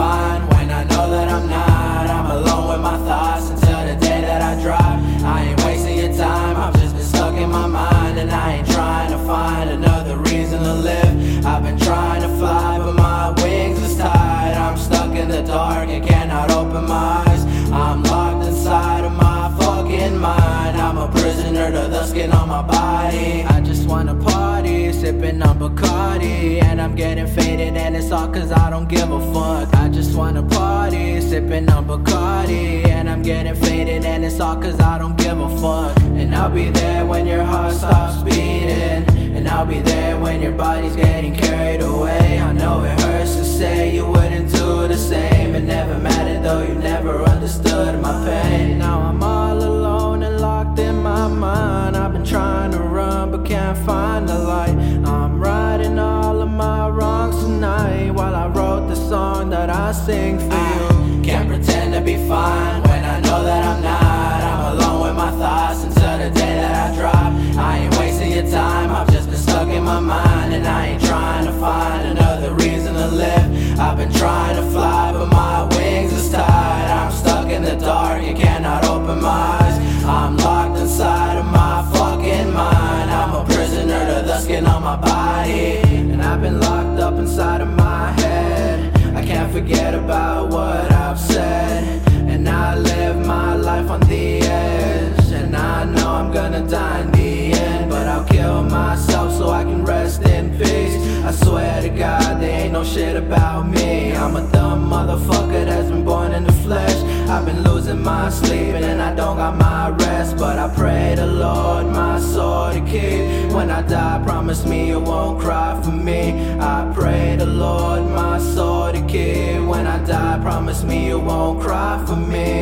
fine when I know that I'm not. I'm alone with my thoughts until the day that I drive. I ain't wasting your time, I've just been stuck in my mind. And I ain't trying to find another reason to live. I've been trying to fly, but my wings is tied. I'm stuck in the dark and cannot open my on my body. I just wanna party, sipping on Bacardi. And I'm getting faded, and it's all cause I don't give a fuck. I just wanna party, sipping on Bacardi. And I'm getting faded, and it's all cause I don't give a fuck. And I'll be there when your heart stops beating. And I'll be there when your body's getting carried away. I know it hurts to say you wouldn't do can't find the light. I'm righting all of my wrongs tonight while I wrote the song that I sing for you. Can't pretend to be fine when I know that I'm not. I'm alone with my thoughts until the day that I drop. I ain't wasting your time. I've just been stuck in my mind and I ain't trying to find another reason to live. I've been trying to fly, but my wings is tied. I'm stuck in the dark you cannot open my my body, and I've been locked up inside of my head. I can't forget about what I've said, and I live my life on the edge. And I know I'm gonna die in the end, but I'll kill myself so I can rest in peace. I swear to God, there ain't no shit about me. I'm a dumb motherfucker that's been born in the flesh. I've been losing my sleep and I don't got my rest, but I pray the Lord die, promise me you won't cry for me. I pray the Lord my soul to keep. When I die, promise me you won't cry for me.